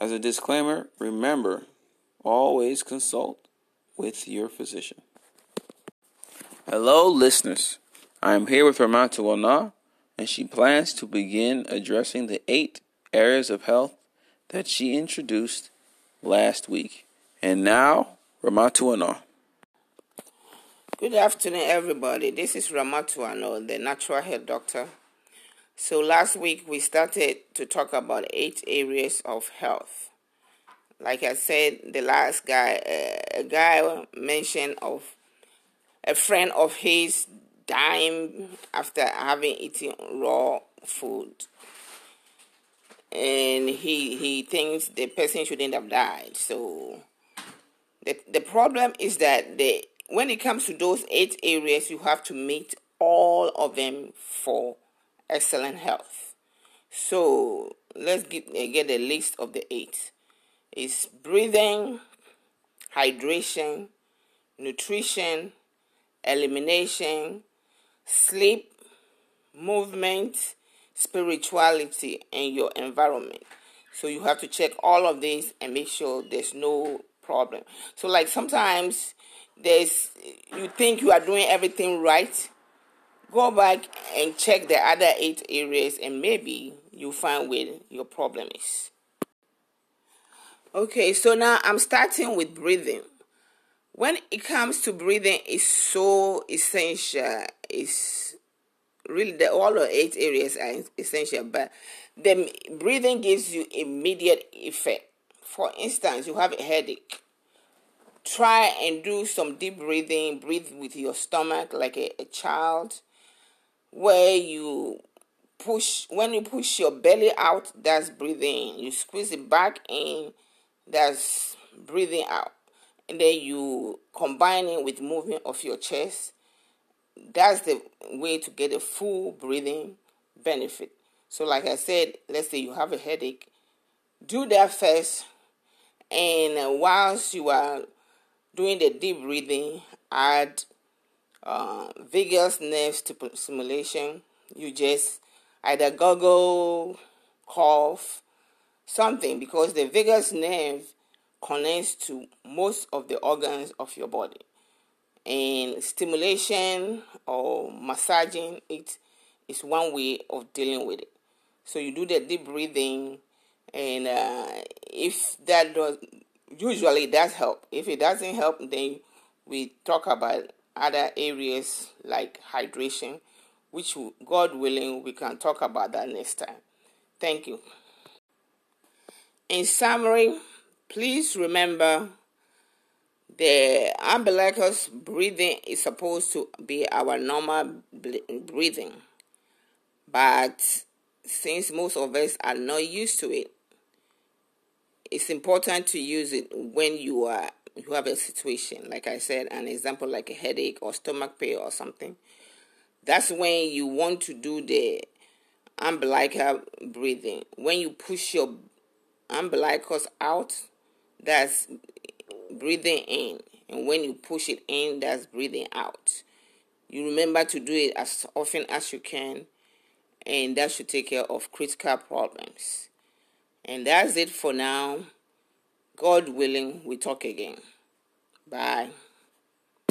As a disclaimer, remember always consult with your physician. Hello, listeners. I am here with Rahmatu Annoh, and she plans to begin addressing the eight areas of health that she introduced last week. And now, Rahmatu Annoh. Good afternoon, everybody. This is Rahmatu Annoh, the natural health doctor. So, last week we started to talk about eight areas of health. Like I said, the last guy, uh, a guy mentioned of a friend of his dying after having eaten raw food. And he, he thinks the person shouldn't have died. So, the, the problem is that the when it comes to those eight areas, you have to meet all of them for excellent health. So let's get, eh, get a list of the eight. It's breathing, hydration, nutrition, elimination, sleep, movement, spirituality, and your environment. So you have to check all of these and make sure there's no problem. So like sometimes there's you think you are doing everything right, go back and check the other eight areas and maybe you'll find where your problem is. Okay, so now I'm starting with breathing. When it comes to breathing, it's so essential. It's really the, all the eight areas are essential, but the breathing gives you immediate effect. For instance, you have a headache try and do some deep breathing. Breathe with your stomach like a, a child, where you push, when you push your belly out, that's breathing. You squeeze it back in, that's breathing out. And then you combine it with movement of your chest. That's the way to get a full breathing benefit. So, like I said, let's say you have a headache, do that first. And whilst you are doing the deep breathing, add uh, vagus nerve stimulation. You just either goggle, cough, something because the vagus nerve connects to most of the organs of your body. And stimulation or massaging it is one way of dealing with it. So you do the deep breathing, and uh, if that does usually it does help. If it doesn't help, then we talk about other areas like hydration, which God willing, we can talk about that next time. Thank you. In summary, please remember the umbilicus breathing is supposed to be our normal breathing, but since most of us are not used to it, it's important to use it when you are you have a situation like i said an example like a headache or stomach pain or something. That's when you want to do the umbilical breathing. When you push your umbilicus out that's breathing in. And when you push it in that's breathing out. You remember to do it as often as you can and that should take care of critical problems and that's it for now. God willing, we talk again. Bye.